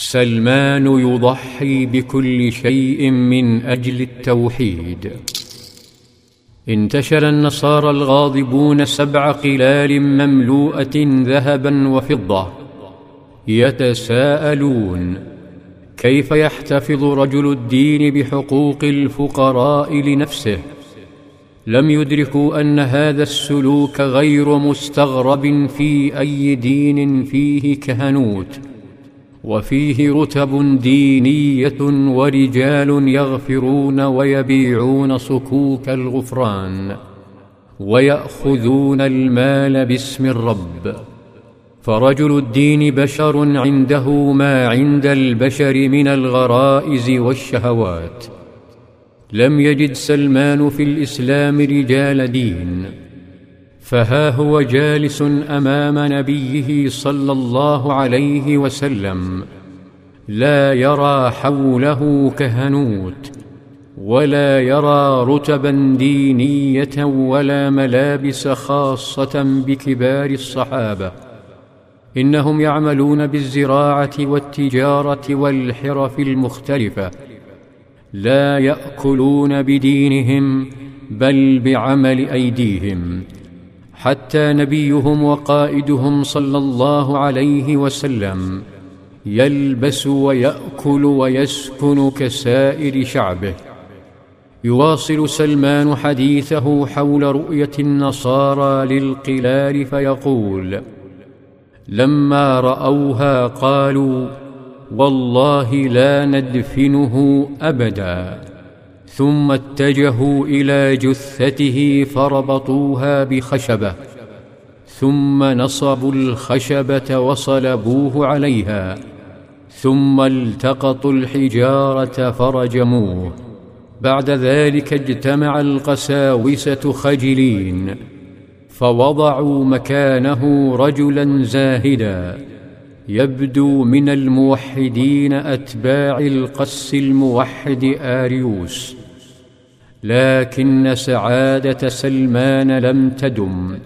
سلمان يضحي بكل شيء من أجل التوحيد. انتشر النصارى الغاضبون سبع قلال مملوءة ذهبا وفضة يتساءلون كيف يحتفظ رجل الدين بحقوق الفقراء لنفسه؟ لم يدركوا أن هذا السلوك غير مستغرب في أي دين فيه كهنوت. وفيه رتب دينية ورجال يغفرون ويبيعون صكوك الغفران ويأخذون المال باسم الرب. فرجل الدين بشر عنده ما عند البشر من الغرائز والشهوات. لم يجد سلمان في الإسلام رجال دين. فها هو جالس امام نبيه صلى الله عليه وسلم لا يرى حوله كهنوت ولا يرى رتبا دينيه ولا ملابس خاصه بكبار الصحابه. انهم يعملون بالزراعه والتجاره والحرف المختلفه. لا ياكلون بدينهم بل بعمل ايديهم. حتى نبيهم وقائدهم صلى الله عليه وسلم يلبس ويأكل ويسكن كسائر شعبه. يواصل سلمان حديثه حول رؤية النصارى للقلال فيقول لما رأوها قالوا والله لا ندفنه أبدا. ثم اتجهوا إلى جثته فربطوها بخشبة ثم نصبوا الخشبة وصلبوه عليها ثم التقطوا الحجارة فرجموه. بعد ذلك اجتمع القساوسة خجلين فوضعوا مكانه رجلا زاهدا يبدو من الموحدين أتباع القس الموحد آريوس. لكن سعادة سلمان لم تدم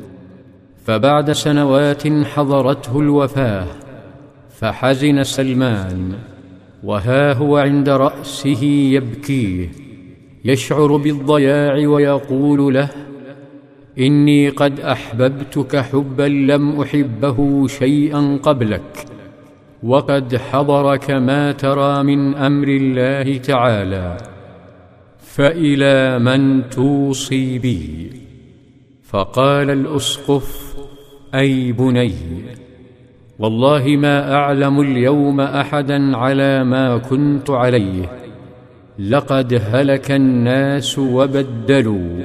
فبعد سنوات حضرته الوفاة فحزن سلمان وها هو عند رأسه يبكيه يشعر بالضياع ويقول له إني قد أحببتك حبا لم أحبه شيئا قبلك وقد حضرك ما ترى من أمر الله تعالى. فإلى من توصي بي. فقال الأسقف أي بني والله ما أعلم اليوم أحدا على ما كنت عليه. لقد هلك الناس وبدلوا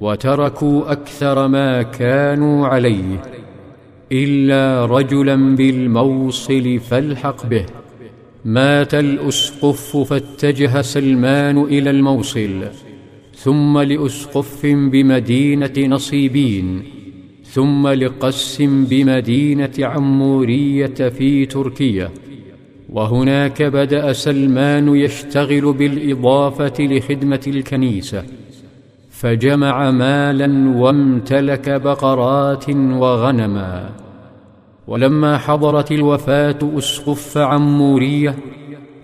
وتركوا أكثر ما كانوا عليه إلا رجلا بالموصل فالحق به. مات الأسقف فاتجه سلمان إلى الموصل ثم لأسقف بمدينة نصيبين ثم لقس بمدينة عمورية في تركيا وهناك بدأ سلمان يشتغل بالإضافة لخدمة الكنيسة فجمع مالا وامتلك بقرات وغنما. ولما حضرت الوفاة أسقف عموريه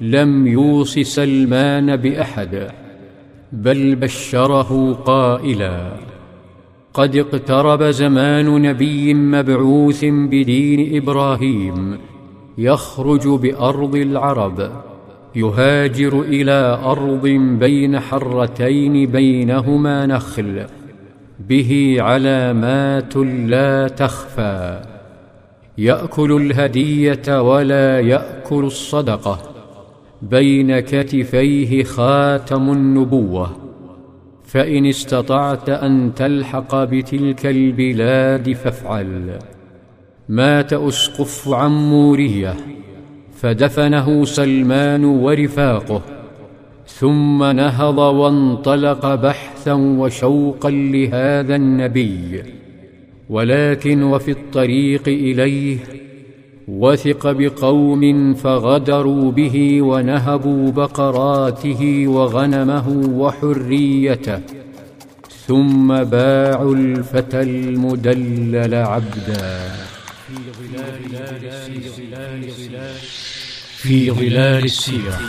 لم يوص سلمان بأحد بل بشره قائلا قد اقترب زمان نبي مبعوث بدين إبراهيم يخرج بأرض العرب يهاجر إلى أرض بين حرتين بينهما نخل به علامات لا تخفى. يأكل الهدية ولا يأكل الصدقة بين كتفيه خاتم النبوة فإن استطعت أن تلحق بتلك البلاد فافعل. مات اسقف عموريه فدفنه سلمان ورفاقه ثم نهض وانطلق بحثا وشوقا لهذا النبي. ولكن وفي الطريق إليه وثق بقوم فغدروا به ونهبوا بقراته وغنمه وحريته ثم باعوا الفتى المدلل عبدا. في ظلال السيرة.